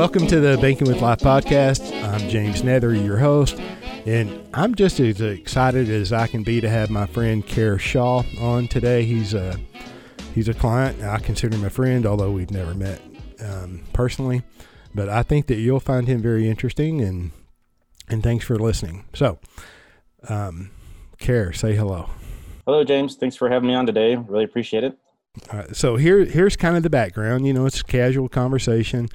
welcome to the Banking with Life podcast. I'm James Neathery, your host, and I'm just as excited as I can be to have my friend Kerr Shaw on today. He's a he's a client. I consider him a friend, although we've never met um, personally. But I think that you'll find him very interesting, and and thanks for listening. So, um, Kerr, say hello. Hello, James. Thanks for having me on today. Really appreciate it. All right, so here here's kind of the background. You know, it's a casual conversation.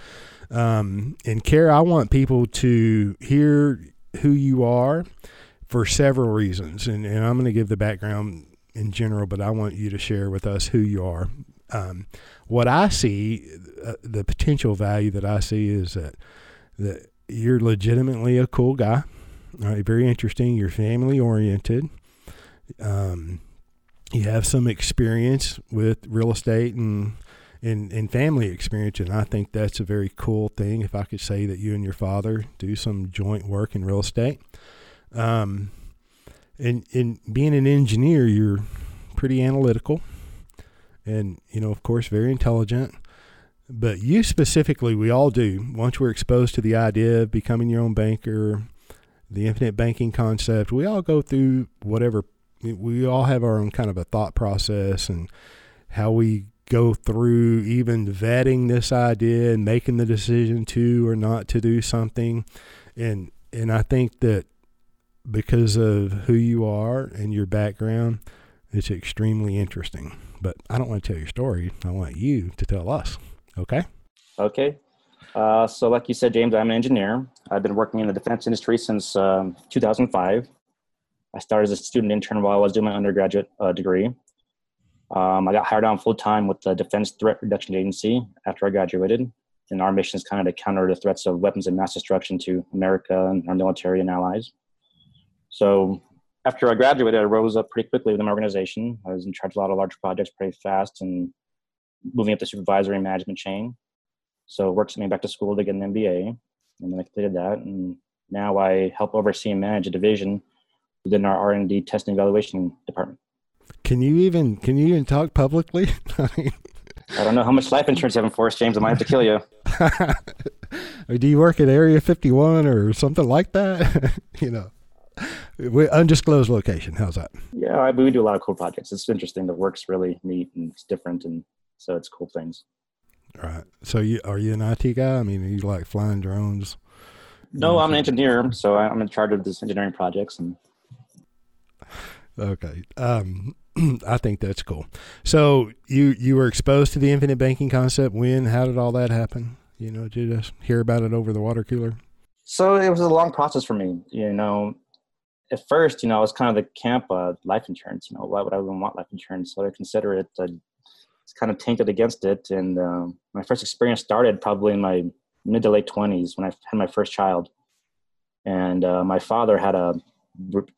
Um, and Kerr, I want people to hear who you are for several reasons, and, and I'm going to give the background in general, but I want you to share with us who you are. Um, what I see, uh, the potential value that I see is that that you're legitimately a cool guy. Right, very interesting. You're family oriented. Um, you have some experience with real estate and, and and family experience, and I think that's a very cool thing. If I could say that you and your father do some joint work in real estate, um, and in being an engineer, you're pretty analytical, and you know, of course, very intelligent. But you specifically, we all do. Once we're exposed to the idea of becoming your own banker, the infinite banking concept, we all go through whatever we all have our own kind of a thought process and how we go through even vetting this idea and making the decision to or not to do something. And and I think that because of who you are and your background it's extremely interesting. But I don't want to tell your story. I want you to tell us. Okay? Okay. Uh, so like you said James I'm an engineer. I've been working in the defense industry since um, 2005 I started as a student intern while I was doing my undergraduate uh, degree. Um, I got hired on full time with the Defense Threat Reduction Agency after I graduated. And our mission is kind of to counter the threats of weapons of mass destruction to America and our military and allies. So after I graduated, I rose up pretty quickly within my organization. I was in charge of a lot of large projects pretty fast and moving up the supervisory management chain. So worked me back to school to get an MBA, and then I completed that. And now I help oversee and manage a division within our R and D testing evaluation department. Can you even can you even talk publicly? I don't know how much life insurance you have in force, James. I might have to kill you. do you work at Area 51 or something like that? you know, we, undisclosed location. How's that? Yeah, I, we do a lot of cool projects. It's interesting. The work's really neat and it's different, and so it's cool things. Right. So, you are you an IT guy? I mean, are you like flying drones? No, I'm an engineer, so I'm in charge of these engineering projects and Okay. Um, I think that's cool. So you you were exposed to the infinite banking concept when? How did all that happen? You know, did you just hear about it over the water cooler? So it was a long process for me. You know, at first, you know, I was kind of the camp uh, life insurance. You know, why would I even want life insurance? So I consider it. Uh, it's kind of tainted against it. And um, my first experience started probably in my mid to late twenties when I had my first child. And uh, my father had a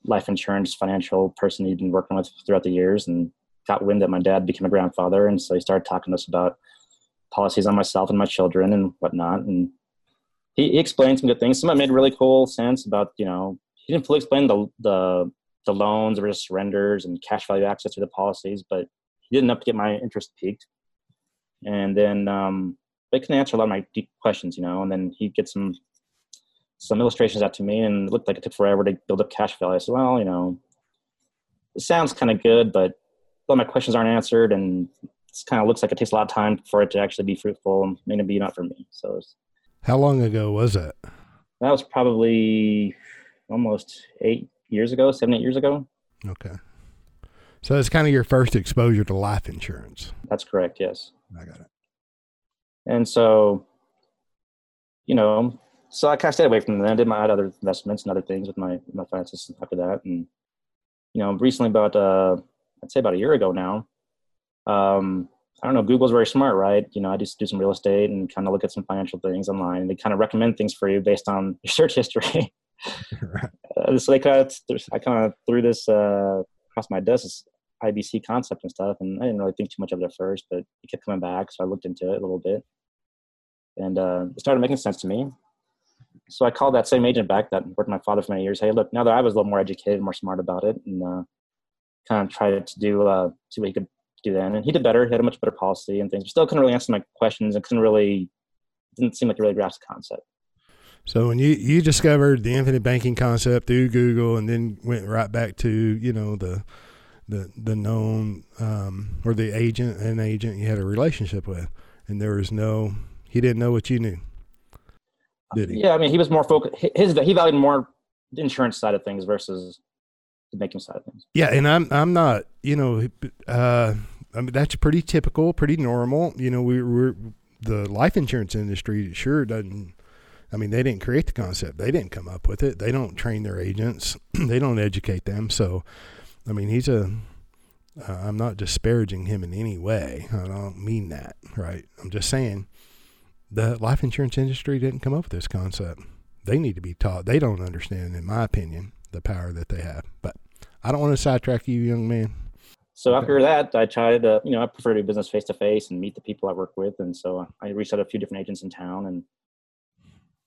life insurance financial person he'd been working with throughout the years and got wind that my dad became a grandfather. And so he started talking to us about policies on myself and my children and whatnot. And he, he explained some good things. Some of it made really cool sense about, you know, he didn't fully explain the, the, the loans versus surrenders and cash value access to the policies, but he did enough to get my interest piqued. And then um, they can answer a lot of my deep questions, you know, and then he'd get some some illustrations out to me and it looked like it took forever to build up cash value. I said, well, you know, it sounds kind of good, but all my questions aren't answered and it kind of looks like it takes a lot of time for it to actually be fruitful and maybe not for me. So how long ago was that? That was probably almost eight years ago, seven, eight years ago. Okay. So it's kind of your first exposure to life insurance. That's correct. Yes. I got it. And so, you know, so I kind of stayed away from them. I did my other investments and other things with my my finances after that. And you know, recently about uh, I'd say about a year ago now. Um, I don't know. Google's very smart, right? You know, I just do some real estate and kind of look at some financial things online, and they kind of recommend things for you based on your search history. right. uh, so they kind of, I kind of threw this uh, across my desk, this IBC concept and stuff, and I didn't really think too much of it at first, but it kept coming back, so I looked into it a little bit, and uh, it started making sense to me so I called that same agent back that worked my father for many years. Hey, look, now that I was a little more educated, more smart about it, and uh, kind of tried to do uh, see what he could do then, and he did better. He had a much better policy and things. But still couldn't really answer my questions and couldn't really didn't seem like he really grasped the concept. So when you you discovered the infinite banking concept through Google, and then went right back to you know the the the known um, or the agent an agent you had a relationship with, and there was no he didn't know what you knew, did he? Yeah, I mean, he was more focused. His he valued more the insurance side of things versus the banking side of things. Yeah, and I'm I'm not you know uh, I mean that's pretty typical, pretty normal. You know we we're the life insurance industry sure doesn't. I mean, they didn't create the concept. They didn't come up with it. They don't train their agents. they don't educate them. So, I mean, he's a. Uh, I'm not disparaging him in any way. I don't mean that, right? I'm just saying the life insurance industry didn't come up with this concept. They need to be taught. They don't understand, in my opinion, the power that they have. But I don't want to sidetrack you, young man. So after that, I tried to, you know, I prefer to do business face to face and meet the people I work with. And so I reached out to a few different agents in town and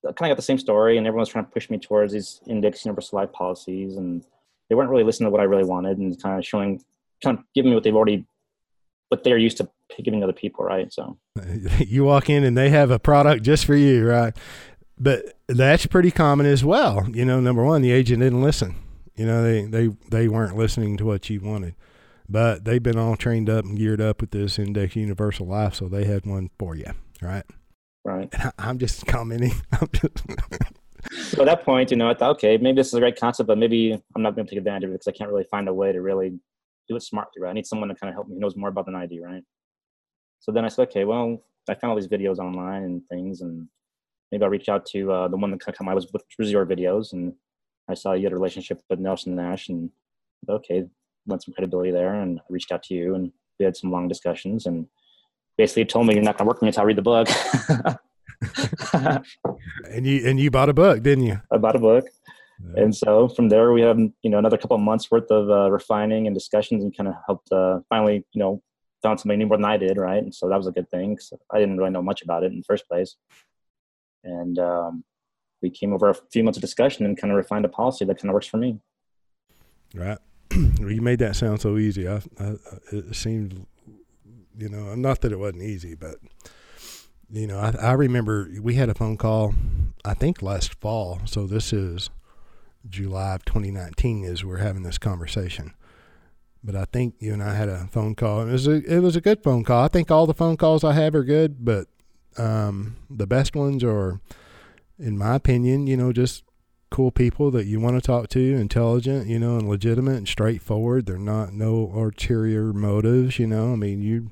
kind of got the same story. And everyone's trying to push me towards these index universal life policies. And they weren't really listening to what I really wanted and kind of showing, kind of giving me what they've already, what they're used to giving other people, right? So you walk in and they have a product just for you, right? But that's pretty common as well. You know, number one, the agent didn't listen. You know, they, they, they weren't listening to what you wanted but they've been all trained up and geared up with this index universal life, so they had one for you, right? Right. And I, am just commenting. I'm just so at that point, you know, I thought, okay, maybe this is a great concept, but maybe I'm not going to take advantage of it because I can't really find a way to really do it smartly, right? I need someone to kind of help me who knows more about than I do, right? So then I said, okay, well, I found all these videos online and things, and maybe I'll reach out to uh, the one that kind of come I was with was your videos, and I saw you had a relationship with Nelson Nash, and okay, went some credibility there and I reached out to you and we had some long discussions and basically told me you're not going to work with me until I read the book. and you and you bought a book, didn't you? I bought a book. Yeah. And so from there, we have you know another couple of months worth of uh, refining and discussions, and kind of helped uh, finally you know found somebody knew more than I did, right? And so that was a good thing. because I didn't really know much about it in the first place, and um, we came over a few months of discussion and kind of refined a policy that kind of works for me. Right. you made that sound so easy. I, I, it seemed, you know, not that it wasn't easy, but you know, I, I remember we had a phone call, I think last fall. So this is July of 2019 as we're having this conversation. But I think you and I had a phone call. It was a, it was a good phone call. I think all the phone calls I have are good, but um, the best ones are, in my opinion, you know, just cool people that you want to talk to, intelligent, you know, and legitimate and straightforward. They're not no ulterior motives, you know. I mean, you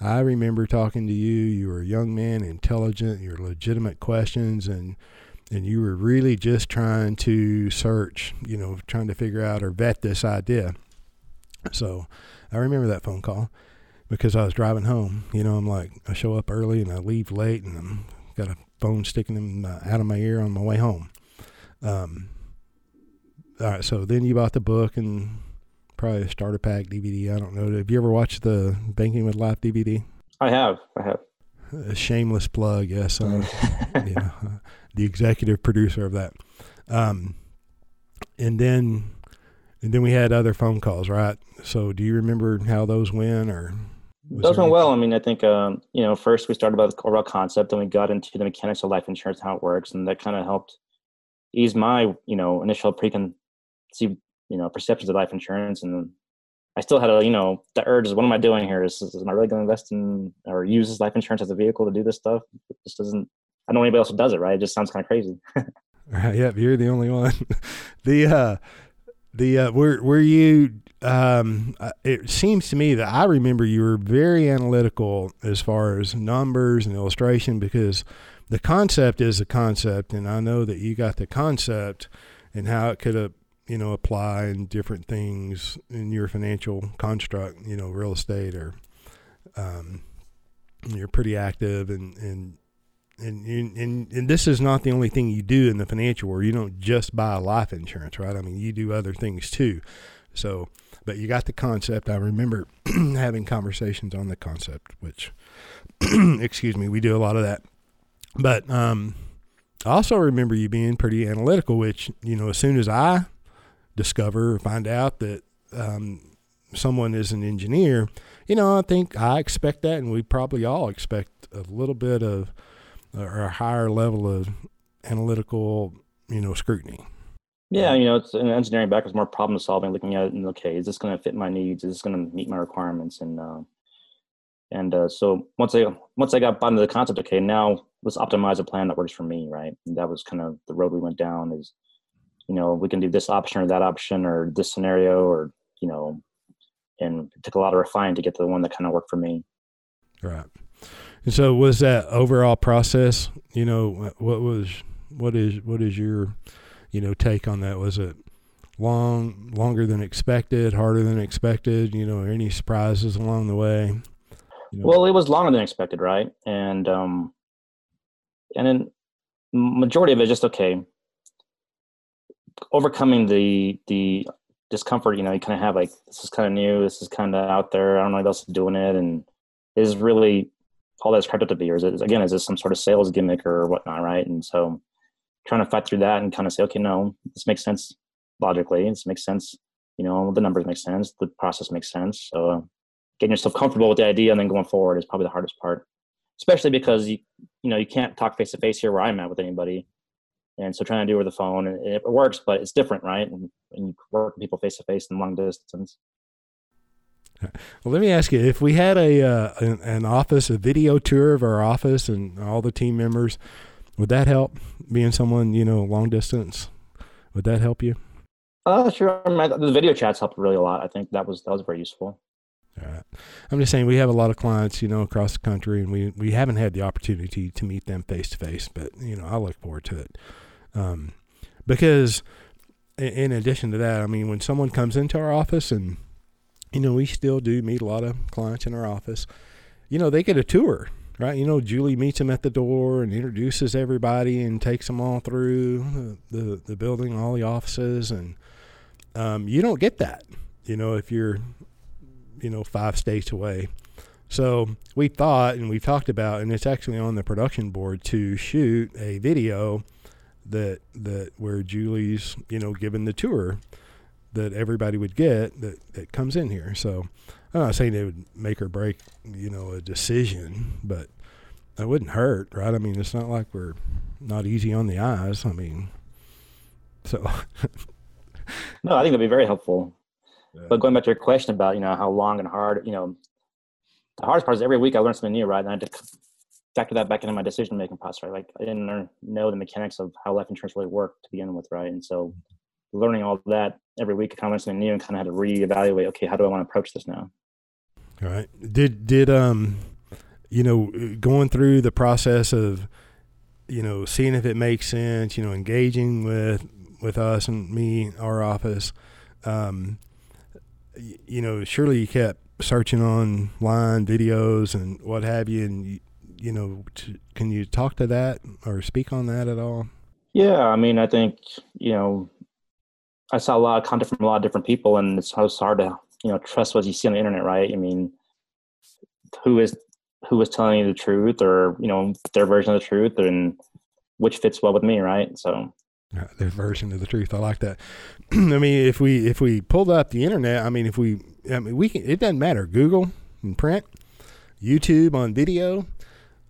I remember talking to you, you were a young man, intelligent, your legitimate questions and and you were really just trying to search, you know, trying to figure out or vet this idea. So, I remember that phone call because I was driving home. You know, I'm like, I show up early and I leave late, and I'm got a phone sticking in, uh, out of my ear on my way home. Um, all right, so then you bought the book and probably a starter pack DVD. I don't know. Have you ever watched the Banking with Life DVD? I have. I have. A shameless plug, yes. I'm yeah, the executive producer of that. Um, and then, and then we had other phone calls, right? So, do you remember how those went, or those went well? I mean, I think um, you know, first we started about the overall concept, and we got into the mechanics of life insurance, how it works, and that kind of helped ease my you know initial preconceived you know perceptions of life insurance. And I still had a you know the urge is what am I doing here? Is, is am I really going to invest in or use this life insurance as a vehicle to do this stuff? It just doesn't I don't know anybody else who does it right? It just sounds kind of crazy. Right yeah you're the only one. The uh the uh were were you um uh, it seems to me that I remember you were very analytical as far as numbers and illustration because the concept is a concept, and I know that you got the concept and how it could, you know, apply in different things in your financial construct. You know, real estate or um, you're pretty active and and. And, and and this is not the only thing you do in the financial world. You don't just buy life insurance, right? I mean, you do other things too. So, but you got the concept. I remember having conversations on the concept, which, excuse me, we do a lot of that but um, I also remember you being pretty analytical, which, you know, as soon as I discover or find out that um, someone is an engineer, you know, I think I expect that, and we probably all expect a little bit of or a higher level of analytical, you know, scrutiny. Yeah, you know, it's an engineering background, is more problem solving, looking at it and okay, is this going to fit my needs? Is this going to meet my requirements? And uh, and uh, so once I once I got bought into the concept, okay, now let's optimize a plan that works for me, right? And that was kind of the road we went down. Is you know we can do this option or that option or this scenario or you know, and it took a lot of refining to get to the one that kind of worked for me. Right. And so was that overall process, you know, what was what is what is your you know take on that? Was it long longer than expected, harder than expected, you know, any surprises along the way? You know? Well, it was longer than expected, right? And um and then majority of it just okay overcoming the the discomfort you know you kind of have like this is kind of new this is kind of out there i don't know what else is doing it and is really all that's cracked up to be or is it again is this some sort of sales gimmick or whatnot right? And so trying to fight through that and kind of say okay no this makes sense logically this makes sense you know the numbers make sense the process makes sense. So getting yourself comfortable with the idea and then going forward is probably the hardest part especially because you you know you can't talk face to face here where i'm at with anybody. And so trying to do it over the phone and it works but it's different right? And, and you work with people face to face and long distance well, let me ask you: If we had a uh, an, an, office, a video tour of our office and all the team members, would that help? Being someone you know long distance, would that help you? Uh, sure. the video chats helped really a lot. I think that was that was very useful. All right. I'm just saying we have a lot of clients, you know, across the country, and we we haven't had the opportunity to meet them face to face. But you know, I look forward to it um, because in addition to that, I mean, when someone comes into our office, and you know, we still do meet a lot of clients in our office. You know, they get a tour, right? You know, Julie meets them at the door and introduces everybody and takes them all through the the, the building, all the offices, and um, you don't get that. You know, if you're you know, five states away. So we thought and we talked about, and it's actually on the production board to shoot a video that that where Julie's you know giving the tour that everybody would get that that comes in here. So I'm not saying it would make or break you know a decision, but it wouldn't hurt, right? I mean, it's not like we're not easy on the eyes. I mean, so. no, I think that'd be very helpful. But going back to your question about you know how long and hard, you know, the hardest part is every week I learn something new, right? And I had to factor that back into my decision making process, right? Like I didn't learn, know the mechanics of how life insurance really worked to begin with, right? And so learning all that every week, I kind of learned something new and kind of had to reevaluate. Okay, how do I want to approach this now? All right. Did did um, you know, going through the process of, you know, seeing if it makes sense, you know, engaging with with us and me, our office, um, you know, surely you kept searching online videos and what have you, and you, you know, to, can you talk to that or speak on that at all? Yeah, I mean, I think you know, I saw a lot of content from a lot of different people, and it's, it's hard to you know trust what you see on the internet, right? I mean, who is who is telling you the truth, or you know, their version of the truth, and which fits well with me, right? So their version of the truth. I like that. I mean, if we if we pulled up the internet, I mean, if we, I mean, we can. It doesn't matter. Google and print, YouTube on video.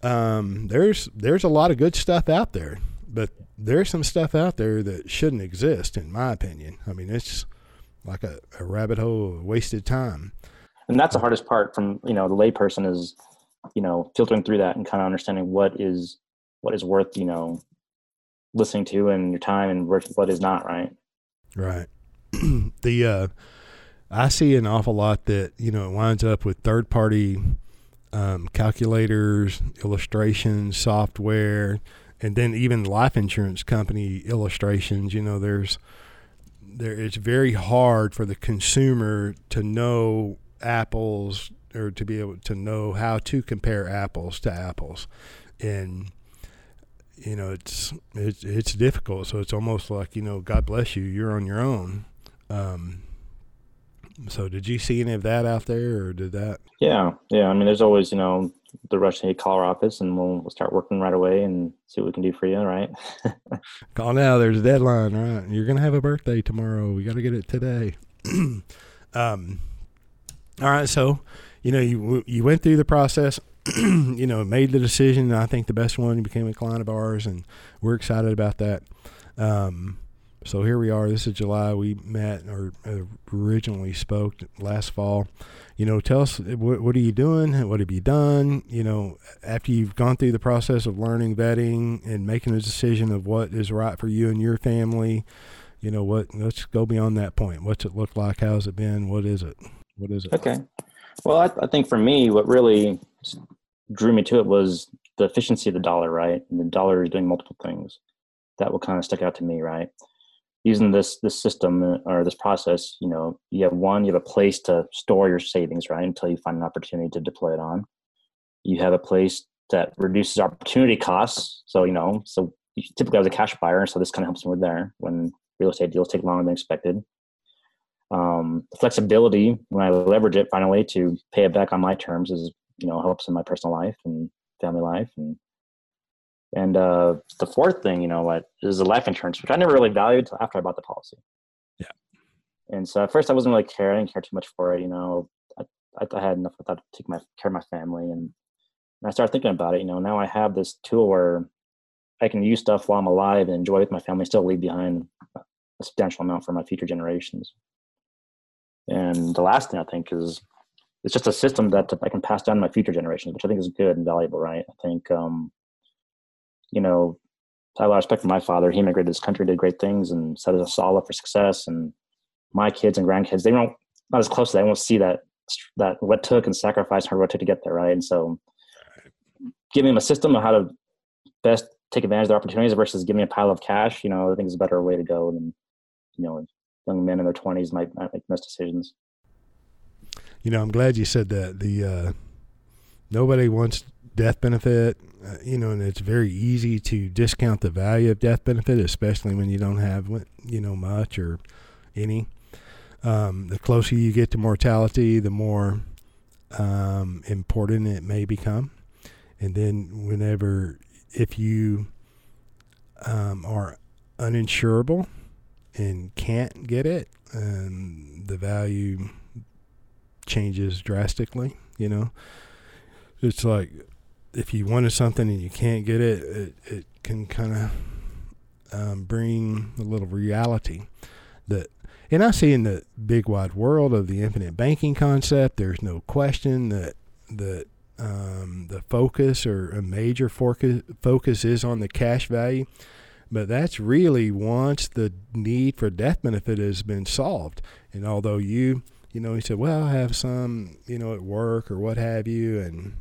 Um, there's there's a lot of good stuff out there, but there's some stuff out there that shouldn't exist, in my opinion. I mean, it's like a, a rabbit hole of wasted time. And that's the hardest part from you know the layperson is, you know, filtering through that and kind of understanding what is what is worth you know listening to and your time and what is not right right the uh i see an awful lot that you know it winds up with third party um, calculators illustrations software and then even life insurance company illustrations you know there's there it's very hard for the consumer to know apples or to be able to know how to compare apples to apples and you know it's it's it's difficult. So it's almost like you know, God bless you, you're on your own. Um, so did you see any of that out there, or did that? Yeah, yeah. I mean, there's always you know the rush to call our office, and we'll, we'll start working right away and see what we can do for you. Right? call now. There's a deadline. Right? You're gonna have a birthday tomorrow. We got to get it today. um, all right. So, you know, you you went through the process. you know, made the decision. I think the best one. Became a client of ours, and we're excited about that. Um, so here we are. This is July. We met or uh, originally spoke last fall. You know, tell us what, what are you doing? What have you done? You know, after you've gone through the process of learning, vetting, and making a decision of what is right for you and your family. You know what? Let's go beyond that point. What's it look like? How's it been? What is it? What is it? Okay. Well, I, I think for me, what really drew me to it was the efficiency of the dollar, right? And the dollar is doing multiple things. That will kind of stick out to me, right? Using this this system uh, or this process, you know, you have one, you have a place to store your savings, right, until you find an opportunity to deploy it on. You have a place that reduces opportunity costs. So, you know, so typically I was a cash buyer, so this kind of helps me with there when real estate deals take longer than expected um, flexibility when I leverage it finally to pay it back on my terms is you know helps in my personal life and family life and and uh, the fourth thing you know what is the life insurance which I never really valued until after I bought the policy. Yeah. And so at first I wasn't really caring, I didn't care too much for it. You know, I I, I had enough without to take my care of my family and, and I started thinking about it. You know, now I have this tool where I can use stuff while I'm alive and enjoy with my family, still leave behind a substantial amount for my future generations. And the last thing I think is it's just a system that I can pass down to my future generations, which I think is good and valuable, right? I think, um, you know, I have a lot of respect for my father. He immigrated to this country, did great things, and set us all up for success. And my kids and grandkids, they don't not as close. To that. They won't see that that what took and sacrifice and hard work to get there, right? And so, giving them a system of how to best take advantage of the opportunities versus giving a pile of cash, you know, I think is a better way to go than you know young men in their 20s might, might make those decisions. You know, I'm glad you said that. The uh, nobody wants death benefit, uh, you know, and it's very easy to discount the value of death benefit, especially when you don't have, you know, much or any. Um, the closer you get to mortality, the more um, important it may become. And then, whenever, if you um, are uninsurable, and can't get it, and the value changes drastically. You know, it's like if you wanted something and you can't get it, it, it can kind of um, bring a little reality that. And I see in the big wide world of the infinite banking concept, there's no question that that um, the focus or a major focus focus is on the cash value. But that's really once the need for death benefit has been solved. And although you, you know, he said, well, I have some, you know, at work or what have you, and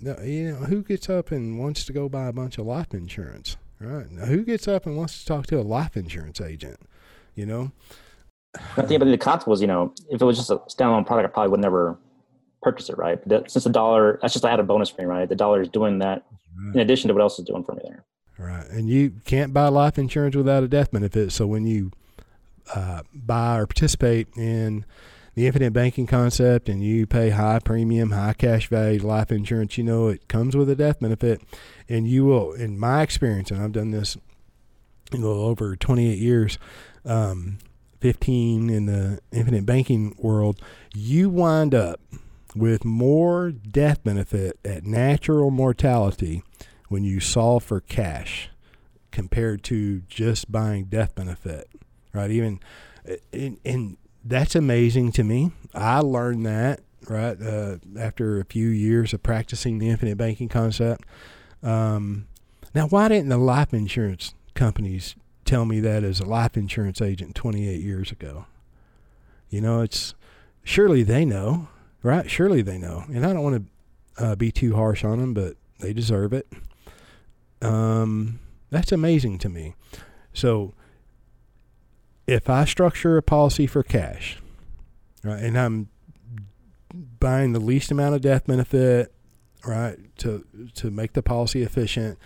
you know, who gets up and wants to go buy a bunch of life insurance, right? Now, who gets up and wants to talk to a life insurance agent, you know? I think about the concept was, you know, if it was just a standalone product, I probably would never purchase it, right? But since the dollar, that's just I had a bonus for me, right? The dollar is doing that right. in addition to what else is doing for me there. Right. And you can't buy life insurance without a death benefit. So when you uh, buy or participate in the infinite banking concept and you pay high premium, high cash value life insurance, you know it comes with a death benefit. And you will, in my experience, and I've done this you know, over 28 years, um, 15 in the infinite banking world, you wind up with more death benefit at natural mortality when you solve for cash compared to just buying death benefit, right? Even, and, and that's amazing to me. I learned that right uh, after a few years of practicing the infinite banking concept. Um, now, why didn't the life insurance companies tell me that as a life insurance agent 28 years ago? You know, it's surely they know, right? Surely they know, and I don't want to uh, be too harsh on them, but they deserve it. Um, that's amazing to me. So if I structure a policy for cash, right, and I'm buying the least amount of death benefit, right, to to make the policy efficient,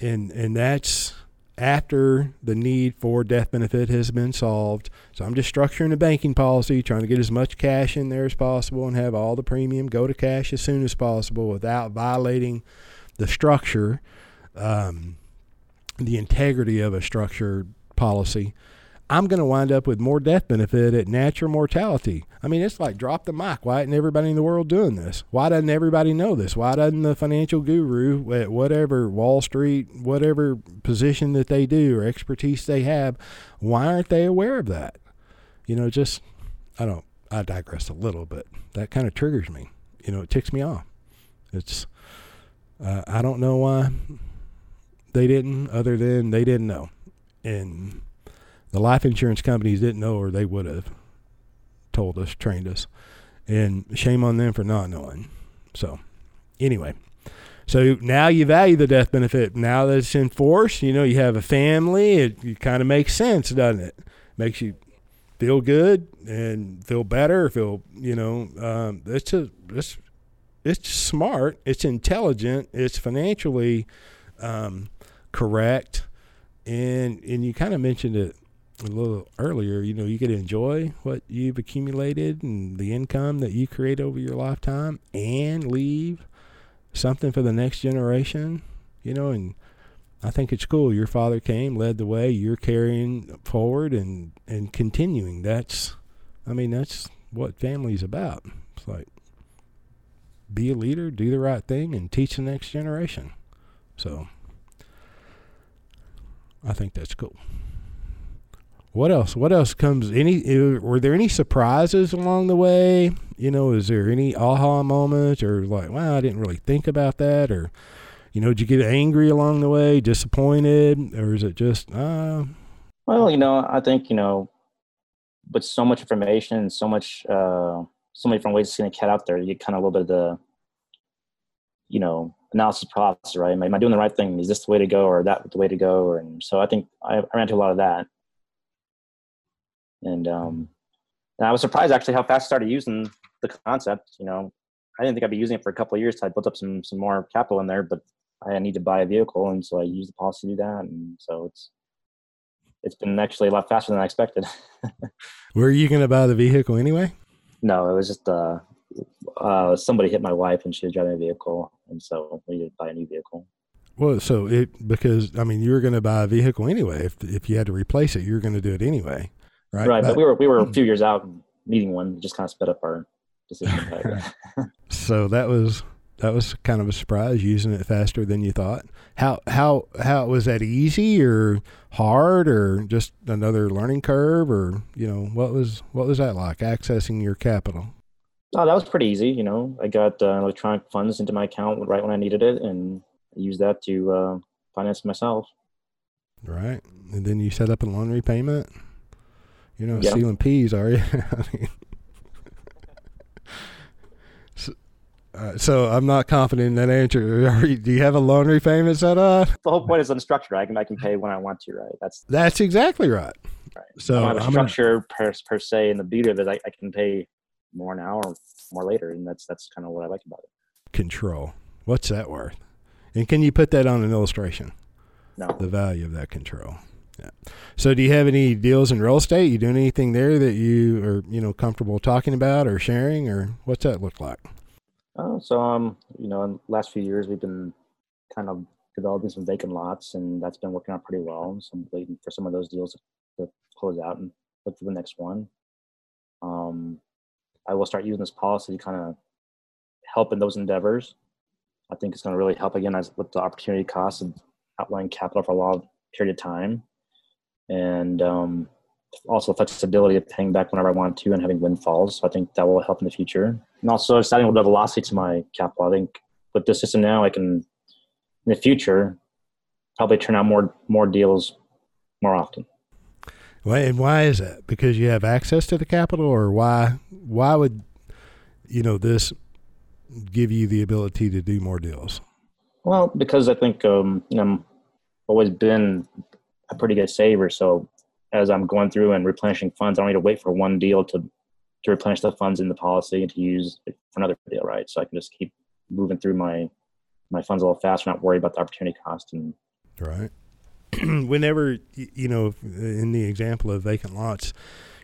and and that's after the need for death benefit has been solved. So I'm just structuring a banking policy, trying to get as much cash in there as possible and have all the premium go to cash as soon as possible without violating the structure um, the integrity of a structured policy. I'm going to wind up with more death benefit at natural mortality. I mean, it's like drop the mic. Why isn't everybody in the world doing this? Why doesn't everybody know this? Why doesn't the financial guru at whatever Wall Street, whatever position that they do or expertise they have, why aren't they aware of that? You know, just, I don't, I digress a little, but that kind of triggers me. You know, it ticks me off. It's, uh, I don't know why they didn't, other than they didn't know. And, the life insurance companies didn't know, or they would have told us, trained us. And shame on them for not knowing. So, anyway, so now you value the death benefit. Now that it's in force, you know, you have a family, it, it kind of makes sense, doesn't it? Makes you feel good and feel better, feel, you know, um, it's, a, it's, it's smart, it's intelligent, it's financially um, correct. And, and you kind of mentioned it a little earlier, you know, you get to enjoy what you've accumulated and the income that you create over your lifetime and leave something for the next generation, you know, and I think it's cool. Your father came, led the way, you're carrying forward and, and continuing. That's, I mean, that's what family's about. It's like, be a leader, do the right thing, and teach the next generation. So, I think that's cool. What else? What else comes? Any? Uh, were there any surprises along the way? You know, is there any aha moments or like, wow, I didn't really think about that, or you know, did you get angry along the way, disappointed, or is it just? Uh... Well, you know, I think you know, with so much information so much, uh, so many different ways to skin a cat out there, you get kind of a little bit of the, you know, analysis process, right? Am I, am I doing the right thing? Is this the way to go, or that the way to go? And so I think I, I ran into a lot of that and um, and I was surprised actually how fast I started using the concept. You know, I didn't think I'd be using it for a couple of years. So I built up some some more capital in there, but I need to buy a vehicle, and so I used the policy to do that. And so it's it's been actually a lot faster than I expected. Were you going to buy the vehicle anyway? No, it was just uh, uh, somebody hit my wife, and she was driving a vehicle, and so we needed to buy a new vehicle. Well, so it because I mean you were going to buy a vehicle anyway. If if you had to replace it, you were going to do it anyway right? Right, but, but we were we were a few years out needing one. Just kind of sped up our decision. so that was that was kind of a surprise using it faster than you thought. How how how was that easy or hard or just another learning curve or you know what was what was that like accessing your capital? Oh, that was pretty easy. You know, I got uh, electronic funds into my account right when I needed it, and I used that to uh, finance myself. Right, and then you set up a loan repayment. You're not stealing peas, are you? so, uh, so, I'm not confident in that answer. You, do you have a loan repayment set up? The whole point is unstructured. I can I can pay when I want to, right? That's that's exactly right. Right. So I have a structure per, per se, and the beauty of it, I, I can pay more now or more later, and that's that's kind of what I like about it. Control. What's that worth? And can you put that on an illustration? No. The value of that control. Yeah. So, do you have any deals in real estate? You doing anything there that you are you know comfortable talking about or sharing, or what's that look like? Uh, so, um, you know, in the last few years, we've been kind of developing some vacant lots, and that's been working out pretty well. So, I'm waiting for some of those deals to close out and look for the next one. Um, I will start using this policy to kind of help in those endeavors. I think it's going to really help again as with the opportunity cost of outlaying capital for a long period of time and um, also flexibility of paying back whenever I want to and having windfalls. So I think that will help in the future. And also just adding a little bit of velocity to my capital. I think with this system now, I can in the future probably turn out more more deals more often. Well, and why is that? Because you have access to the capital, or why? Why would you know this give you the ability to do more deals? Well, because I think um, you know, I've always been a pretty good saver. So as I'm going through and replenishing funds, I don't need to wait for one deal to to replenish the funds in the policy and to use for another deal, right? So I can just keep moving through my my funds a little faster, not worry about the opportunity cost. And right. Whenever you know, in the example of vacant lots,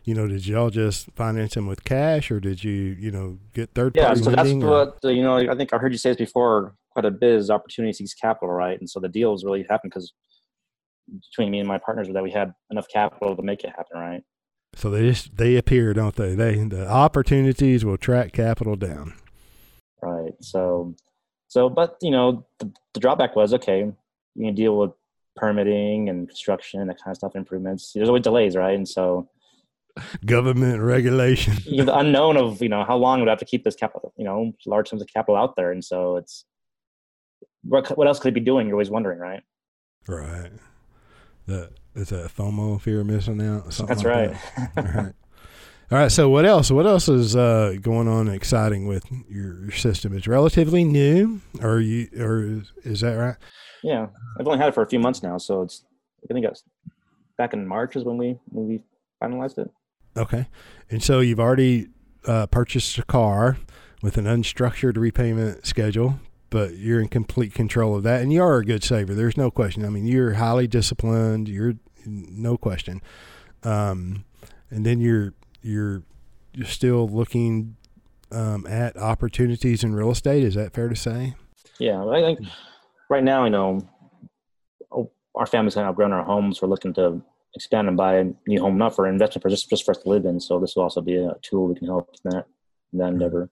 you know, did y'all just finance them with cash, or did you, you know, get third party? Yeah, so that's what you know. I think I heard you say this before quite a bit. Is opportunity seeks capital, right? And so the deals really happen because between me and my partners that we had enough capital to make it happen, right? So they just they appear, don't they? They the opportunities will track capital down. Right. So, so but you know the, the drawback was okay. You can deal with permitting and construction, and that kind of stuff, improvements. There's always delays, right? And so government regulation, you know, the unknown of you know how long would I have to keep this capital, you know, large sums of capital out there, and so it's what what else could it be doing? You're always wondering, right? Right. The is that FOMO, fear of missing out? That's like right. That. All right. All right. So what else? What else is uh, going on exciting with your, your, system? It's relatively new, or you, or is, is, that right? Yeah, I've only had it for a few months now, so it's. I think it's back in March is when we when we finalized it. Okay, and so you've already uh, purchased a car with an unstructured repayment schedule but you're in complete control of that, and you are a good saver. There's no question. I mean, you're highly disciplined. You're no question. Um, and then you're you're you're still looking um, at opportunities in real estate. Is that fair to say? Yeah, I think right now, you know, our family's kind of outgrown our homes. We're looking to expand and buy a new home, not for investment, but just just for us to live in. So this will also be a tool we can help in that in that endeavor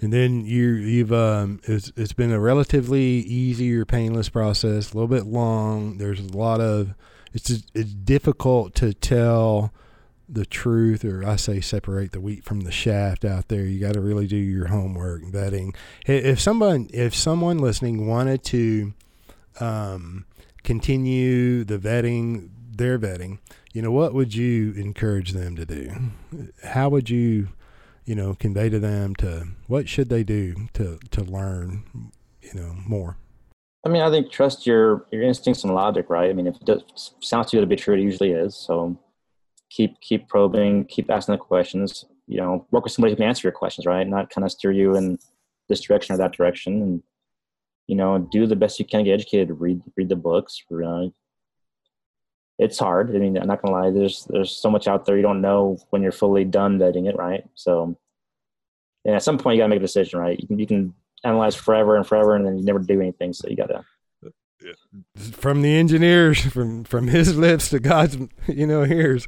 and then you you've um it's it's been a relatively easy or painless process, a little bit long. There's a lot of it's it's difficult to tell the truth, or I say separate the wheat from the shaft out there. You got to really do your homework, vetting. If someone if someone listening wanted to um, continue the vetting, their vetting, you know, what would you encourage them to do? How would you you know, convey to them to what should they do to to learn, you know, more? I mean, I think trust your your instincts and logic, right? I mean, if it does, sounds too good to be true, it usually is. So keep keep probing, keep asking the questions. You know, work with somebody who can answer your questions, right? Not kind of steer you in this direction or that direction, and you know, do the best you can to get educated. Read read the books. Uh, it's hard. I mean, I'm not gonna lie. There's there's so much out there you don't know when you're fully done vetting it, right? So, and at some point you gotta make a decision, right? You can you can analyze forever and forever, and then you never do anything. So you gotta. From the engineers, from from his lips to God's, you know, ears,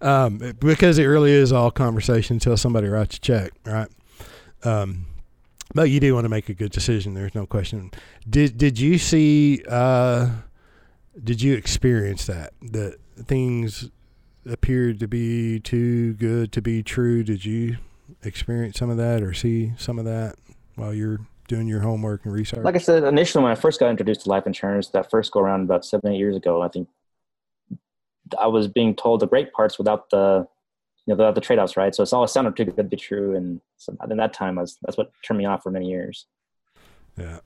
um, because it really is all conversation until somebody writes a check, right? Um, but you do want to make a good decision. There's no question. Did did you see? Uh, did you experience that? That things appeared to be too good to be true. Did you experience some of that or see some of that while you're doing your homework and research? Like i said initially when i first got introduced to life insurance that first go around about seven eight years ago i think i was being told the great parts without the you know without the trade-offs right? So it's all sounded too good to be true. And so in that time was that's what turned me off for many years. Yeah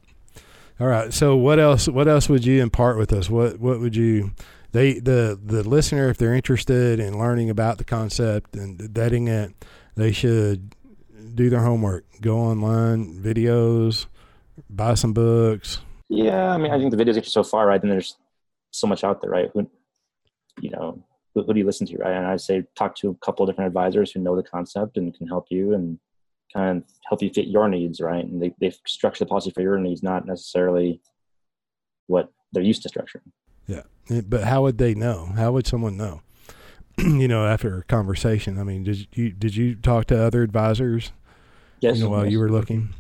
all right. So what else? What else would you impart with us? What What would you? They the the listener, if they're interested in learning about the concept and vetting it, they should do their homework. Go online, videos, buy some books. Yeah, I mean, I think the videos you so far, right? And there's so much out there, right? Who, you know, who, who do you listen to, right? And I say talk to a couple of different advisors who know the concept and can help you and kind of help you fit your needs, right? And they, they structure the policy for your needs, not necessarily what they're used to structuring. Yeah. But how would they know? How would someone know? you know, after a conversation. I mean, did you did you talk to other advisors? Yes. You know, while yes. you were looking.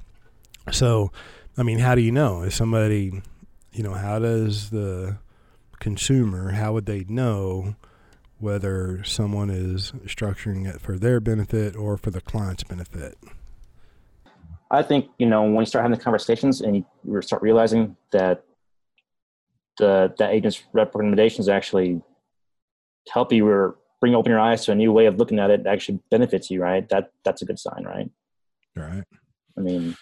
So, I mean, how do you know? Is somebody, you know, how does the consumer, how would they know whether someone is structuring it for their benefit or for the client's benefit? I think you know when you start having the conversations and you start realizing that the that agent's recommendations actually help you or bring open your eyes to a new way of looking at it that actually benefits you, right? That that's a good sign, right? Right. I mean,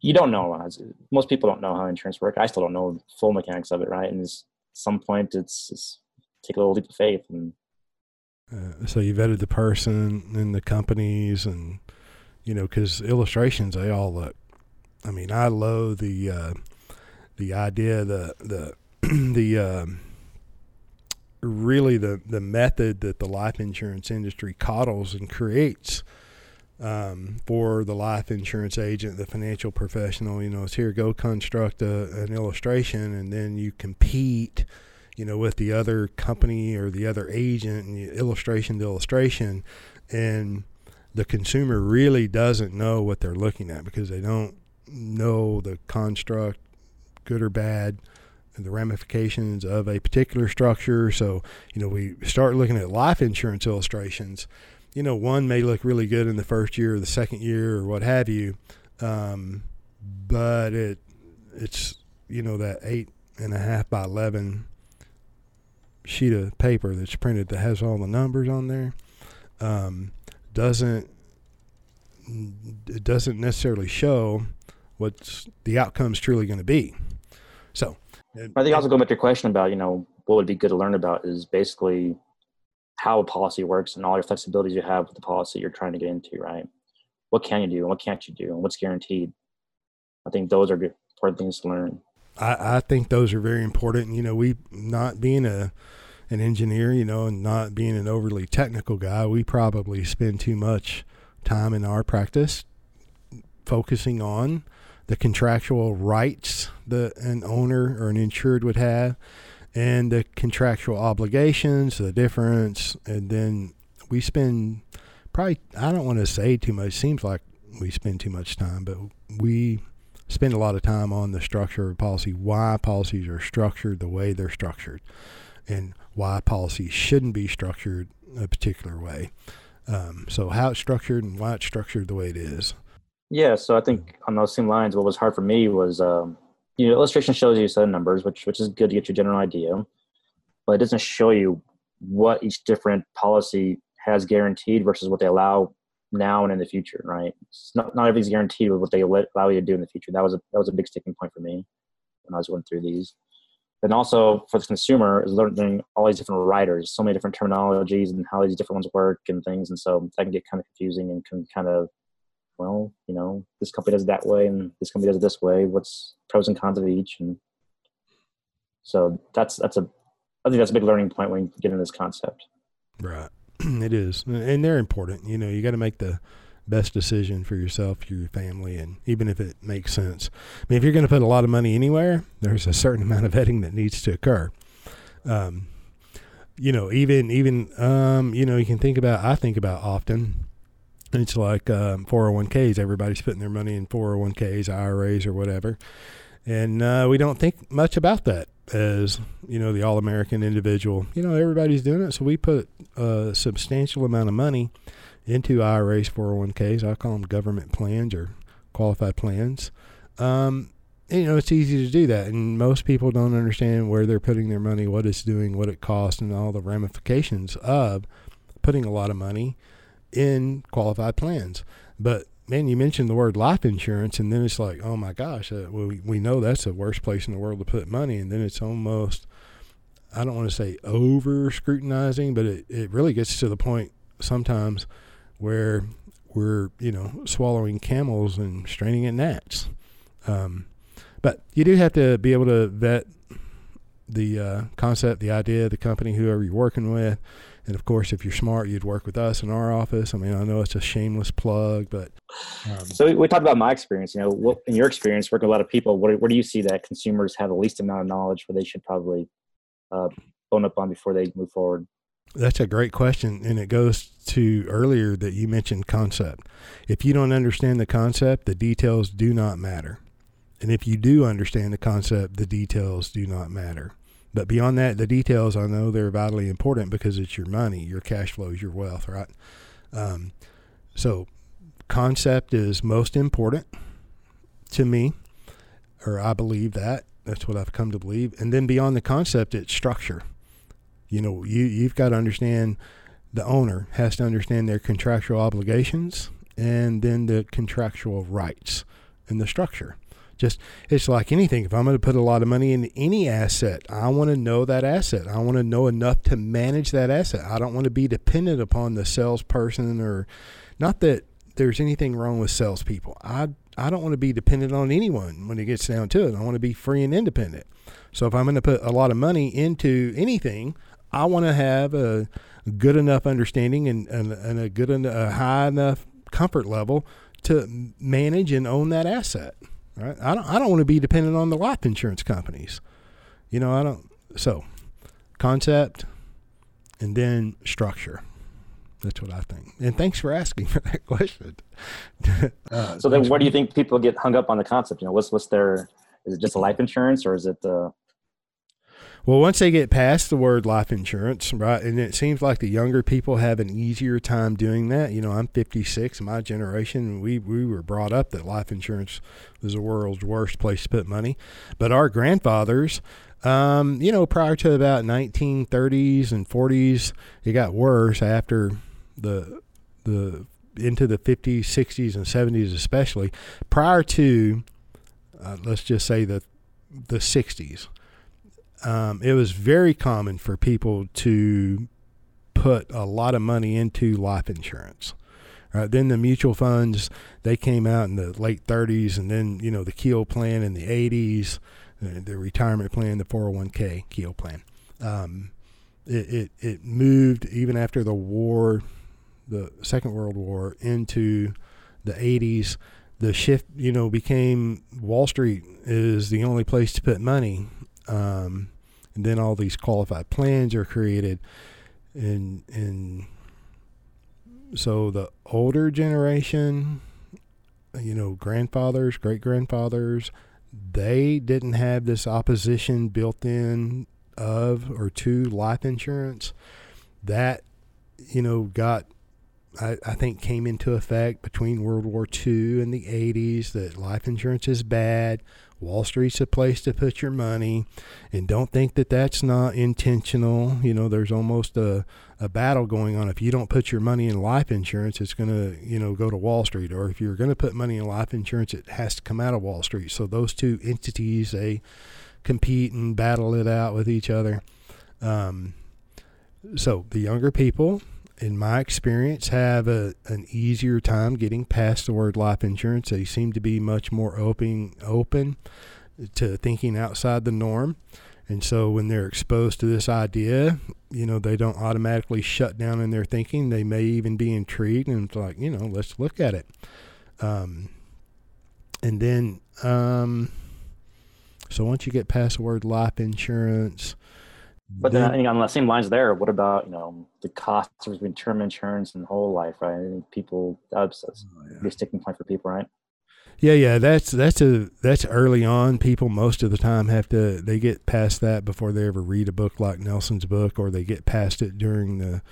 you don't know. Most people don't know how insurance works. I still don't know the full mechanics of it, right? And at some point, it's, it's take a little leap of faith and. Uh, so you vetted the person and the companies and you know, because illustrations they all look. I mean, I love the uh, the idea, the the the um, really the the method that the life insurance industry coddles and creates um, for the life insurance agent, the financial professional. You know, it's here, go construct a, an illustration, and then you compete, you know, with the other company or the other agent, and illustration to illustration, and the consumer really doesn't know what they're looking at because they don't know the construct, good or bad, and the ramifications of a particular structure. So, you know, we start looking at life insurance illustrations you know, one may look really good in the first year or the second year or what have you, um, but it it's you know that eight and a half by eleven sheet of paper that's printed that has all the numbers on there um, doesn't it doesn't necessarily show what's the outcome's truly going to be. So, I think also going back to your question about you know what would be good to learn about is basically how a policy works and all your flexibilities you have with the policy you're trying to get into, right? What can you do and what can't you do and what's guaranteed? I think those are good, important things to learn. I, I think those are very important. You know, we not being a an engineer, you know, and not being an overly technical guy, we probably spend too much time in our practice focusing on the contractual rights that an owner or an insured would have and the contractual obligations, the difference, and then we spend probably I don't want to say too much. Seems like we spend too much time, but we spend a lot of time on the structure of policy, why policies are structured the way they're structured, and why policies shouldn't be structured a particular way. Um, so how it's structured and why it's structured the way it is. Yeah, so I think on those same lines, what was hard for me was um, you know, illustration shows you a set of numbers, which which is good to get your general idea, but it doesn't show you what each different policy has guaranteed versus what they allow now and in the future. Right? It's not not everything's guaranteed with what they allow you to do in the future. That was a that was a big sticking point for me when I was going through these. And also for the consumer is learning all these different riders, so many different terminologies and how these different ones work and things. And so that can get kind of confusing and can kind of well, you know, this company does it that way and this company does it this way. What's pros and cons of each? And so that's that's a I think that's a big learning point when you get into this concept. Right, it is, and they're important. You know, you got to make the best decision for yourself, your family, and even if it makes sense. I mean, if you're going to put a lot of money anywhere, there's a certain amount of vetting that needs to occur. Um, you know, even even um, you know, you can think about. I think about often it's like um, 401ks. Everybody's putting their money in 401ks, IRAs, or whatever. And uh, we don't think much about that as, you know, the all American individual. You know, everybody's doing it. So we put a substantial amount of money into IRAs, 401ks. I call them government plans or qualified plans. Um, you know, it's easy to do that. And most people don't understand where they're putting their money, what it's doing, what it costs, and all the ramifications of putting a lot of money in qualified plans. But man, you mentioned the word life insurance, and then it's like, oh my gosh, uh, we we know that's the worst place in the world to put money, and then it's almost, I don't want to say over scrutinizing, but it it really gets to the point sometimes where we're you know swallowing camels and straining at gnats. Um, but you do have to be able to vet the uh, concept, the idea, the company, whoever you're working with. And of course, if you're smart, you'd work with us in our office. I mean, I know it's a shameless plug, but um, so we talked about my experience. You know, what, in your experience, working with a lot of people, where, where do you see that consumers have the least amount of knowledge where they should probably uh, bone up on before they move forward? That's a great question, and it goes to earlier that you mentioned concept. If you don't understand the concept, the details do not matter. And if you do understand the concept, the details do not matter. But beyond that, the details, I know they're vitally important because it's your money, your cash flows, your wealth, right? Um, so, concept is most important to me, or I believe that. That's what I've come to believe. And then beyond the concept, it's structure. You know, you you've got to understand the owner has to understand their contractual obligations and then the contractual rights and the structure. Just it's like anything. If i'm going to put a lot of money in any asset i want to know that asset. I want to know enough to manage that asset. I don't want to be dependent upon the salesperson or not that there's anything wrong with salespeople. I i don't want to be dependent on anyone when it gets down to it. I want to be free and independent. So if i'm going to put a lot of money into anything i want to have a good enough understanding and, and, and a good a high enough comfort level to manage and own that asset. Right? I don't I don't want to be dependent on the life insurance companies. You know, I don't so concept and then structure. That's what I think. And thanks for asking for that question. uh, so then, what do you think people get hung up on the concept? You know, what's what's their? Is it just a life insurance, or is it the? Well, once they get past the word life insurance, right, and it seems like the younger people have an easier time doing that. You know, I'm 56, my generation, we we were brought up that life insurance was the world's worst place to put money, but our grandfathers um, you know, prior to about 1930s and 40s, it got worse after the the into the 50s, 60s, and 70s, especially. Prior to, uh, let's just say the the 60s, um, it was very common for people to put a lot of money into life insurance. Right, then the mutual funds they came out in the late 30s, and then you know the Keogh plan in the 80s the retirement plan, the 401k Keogh plan. Um, it, it, it moved even after the war, the Second World War, into the 80s. The shift, you know, became Wall Street is the only place to put money. Um, and then all these qualified plans are created. And, and so the older generation, you know, grandfathers, great grandfathers, they didn't have this opposition built in of or to life insurance that you know got I, I, think came into effect between World War II and the 80s that life insurance is bad. Wall Street's a place to put your money, and don't think that that's not intentional. You know, there's almost a, a battle going on. If you don't put your money in life insurance, it's going to, you know, go to Wall Street. Or if you're going to put money in life insurance, it has to come out of Wall Street. So those two entities, they compete and battle it out with each other. Um, so the younger people, in my experience, have a, an easier time getting past the word life insurance. They seem to be much more open, open to thinking outside the norm. And so when they're exposed to this idea, you know, they don't automatically shut down in their thinking. They may even be intrigued and it's like, you know, let's look at it. Um, and then, um, so once you get past the word life insurance, but then, then on the same lines there, what about you know the costs between term insurance and whole life, right? I think people that's, that's oh, yeah. a sticking point for people, right? Yeah, yeah, that's that's a that's early on. People most of the time have to they get past that before they ever read a book like Nelson's book, or they get past it during the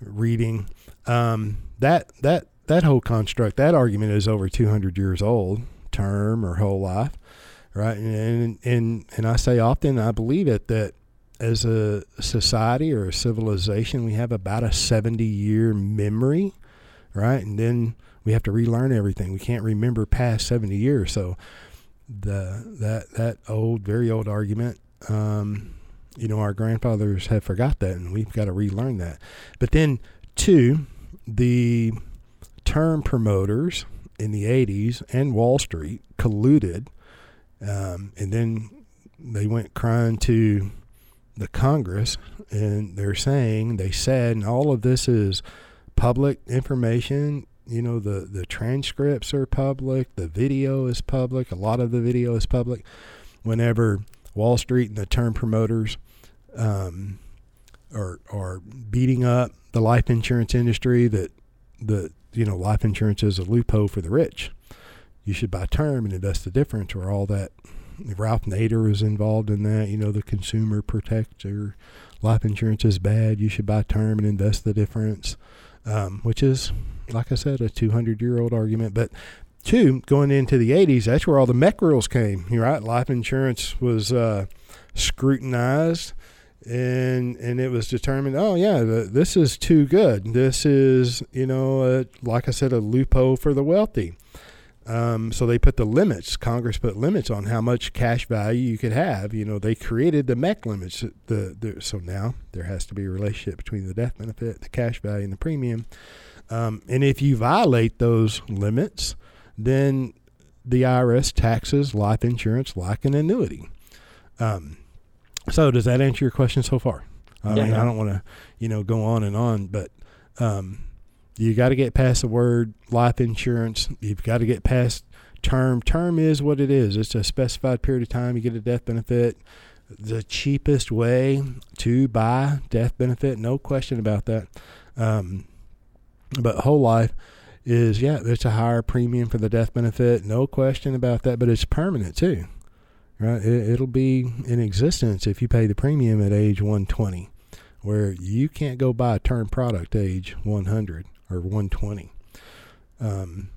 reading. Um, that that that whole construct, that argument is over two hundred years old, term or whole life, right? And and and I say often, I believe it that as a society or a civilization, we have about a 70 year memory, right? And then we have to relearn everything. We can't remember past 70 years. So the that that old, very old argument, um, you know, our grandfathers have forgot that, and we've got to relearn that. But then, two, the term promoters in the 80s and Wall Street colluded, um, and then they went crying to the Congress, and they're saying they said, and all of this is public information. You know, the the transcripts are public, the video is public, a lot of the video is public. Whenever Wall Street and the term promoters um, are are beating up the life insurance industry, that the you know life insurance is a loophole for the rich. You should buy term and invest the difference, or all that Ralph Nader is involved in that. You know, the consumer protector, life insurance is bad. You should buy term and invest the difference, um, which is, like I said, a 200 year old argument. But two, going into the 80s, that's where all the MEC rules came. You're right. Life insurance was uh, scrutinized. And and it was determined. Oh yeah, this is too good. This is you know, like I said, a loophole for the wealthy. Um, so they put the limits. Congress put limits on how much cash value you could have. You know, they created the MEC limits. The, the so now there has to be a relationship between the death benefit, the cash value, and the premium. Um, and if you violate those limits, then the IRS taxes life insurance like an annuity. Um, so does that answer your question so far? I yeah, mean, yeah. I don't want to, you know, go on and on, but um, You got to get past the word life insurance. You've got to get past term. Term is what it is. It's a specified period of time. You get a death benefit. The cheapest way to buy death benefit, no question about that. Um, but whole life is yeah, it's a higher premium for the death benefit, no question about that. But it's permanent too, right? It, it'll be in existence if you pay the premium at age 120, where you can't go buy a term product age 100 or 120. Um,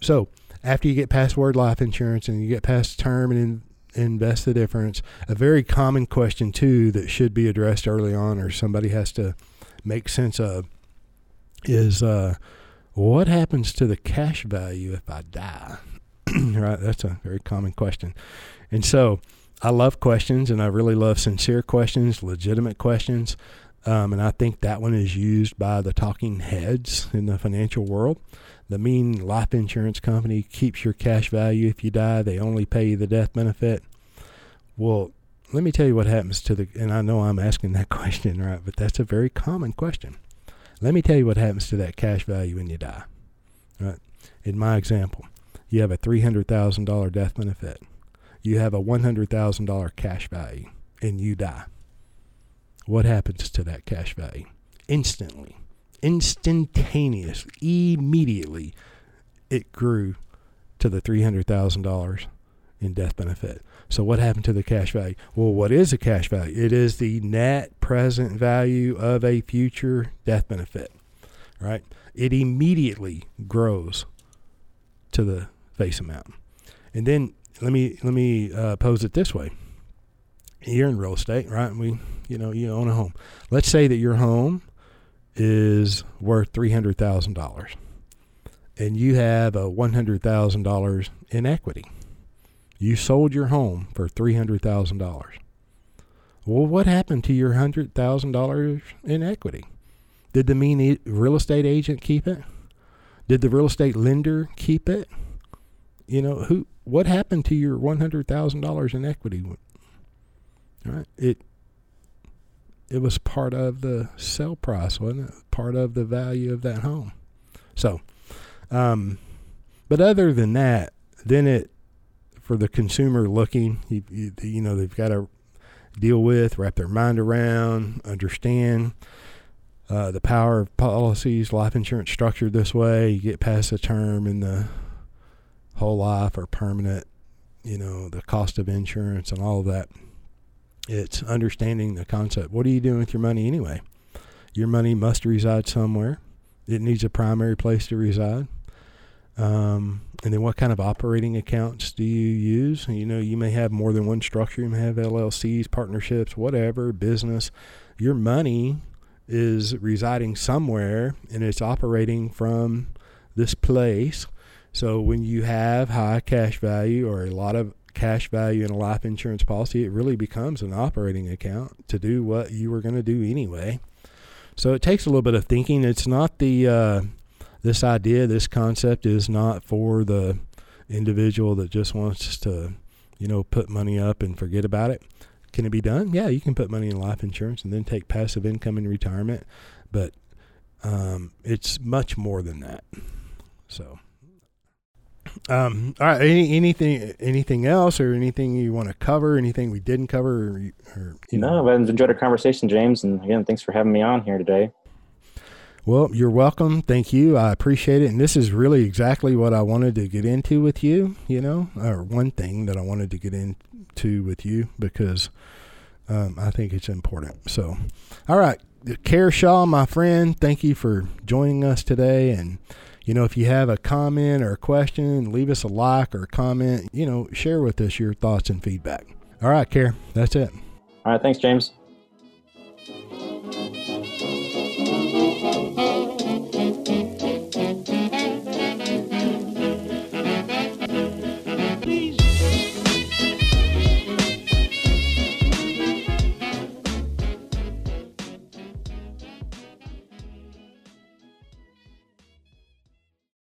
so after you get past word life insurance and you get past term and in, invest the difference, a very common question too that should be addressed early on or somebody has to make sense of is uh, what happens to the cash value if I die? right, that's a very common question. And so I love questions and I really love sincere questions, legitimate questions. Um, and I think that one is used by the talking heads in the financial world. The mean life insurance company keeps your cash value if you die. They only pay you the death benefit. Well, let me tell you what happens to the, and I know I'm asking that question, right? But that's a very common question. Let me tell you what happens to that cash value when you die. Right? In my example, you have a $300,000 death benefit. You have a $100,000 cash value and you die what happens to that cash value? Instantly, instantaneous, immediately, it grew to the $300,000 in death benefit. So, what happened to the cash value? Well, what is a cash value? It is the net present value of a future death benefit, right? It immediately grows to the face amount. And then let me let me uh, pose it this way: You're in real estate, right? We you know, you own a home. Let's say that your home is worth three hundred thousand dollars, and you have a one hundred thousand dollars in equity. You sold your home for three hundred thousand dollars. Well, what happened to your hundred thousand dollars in equity? Did the mean real estate agent keep it? Did the real estate lender keep it? You know who? What happened to your one hundred thousand dollars in equity? Right? It it was part of the sale price, wasn't it? Part of the value of that home. So, um, but other than that, then it for the consumer looking, you, you, you know, they've got to deal with, wrap their mind around, understand uh, the power of policies, life insurance structured this way. You get past the term and the whole life or permanent, you know, the cost of insurance and all of that. It's understanding the concept. What are you doing with your money anyway? Your money must reside somewhere. It needs a primary place to reside. Um, and then what kind of operating accounts do you use? You know, you may have more than one structure. You may have LLCs, partnerships, whatever, business. Your money is residing somewhere and it's operating from this place. So when you have high cash value or a lot of cash value in a life insurance policy, it really becomes an operating account to do what you were going to do anyway. So it takes a little bit of thinking. It's not the uh, this idea, this concept is not for the individual that just wants to, you know, put money up and forget about it. Can it be done? Yeah, you can put money in life insurance and then take passive income in retirement, but um, it's much more than that. So. Um, all right. Any, anything, anything else, or anything you want to cover? Anything we didn't cover? Or, or no, know? I've enjoyed our conversation, James, and again, thanks for having me on here today. Well, you're welcome. Thank you. I appreciate it. And this is really exactly what I wanted to get into with you. You know, or one thing that I wanted to get into with you because um, I think it's important. So, all right, Care Shaw, my friend, thank you for joining us today and you know, if you have a comment or a question, leave us a like or a comment. You know, share with us your thoughts and feedback. All right, Care. That's it. All right. Thanks, James.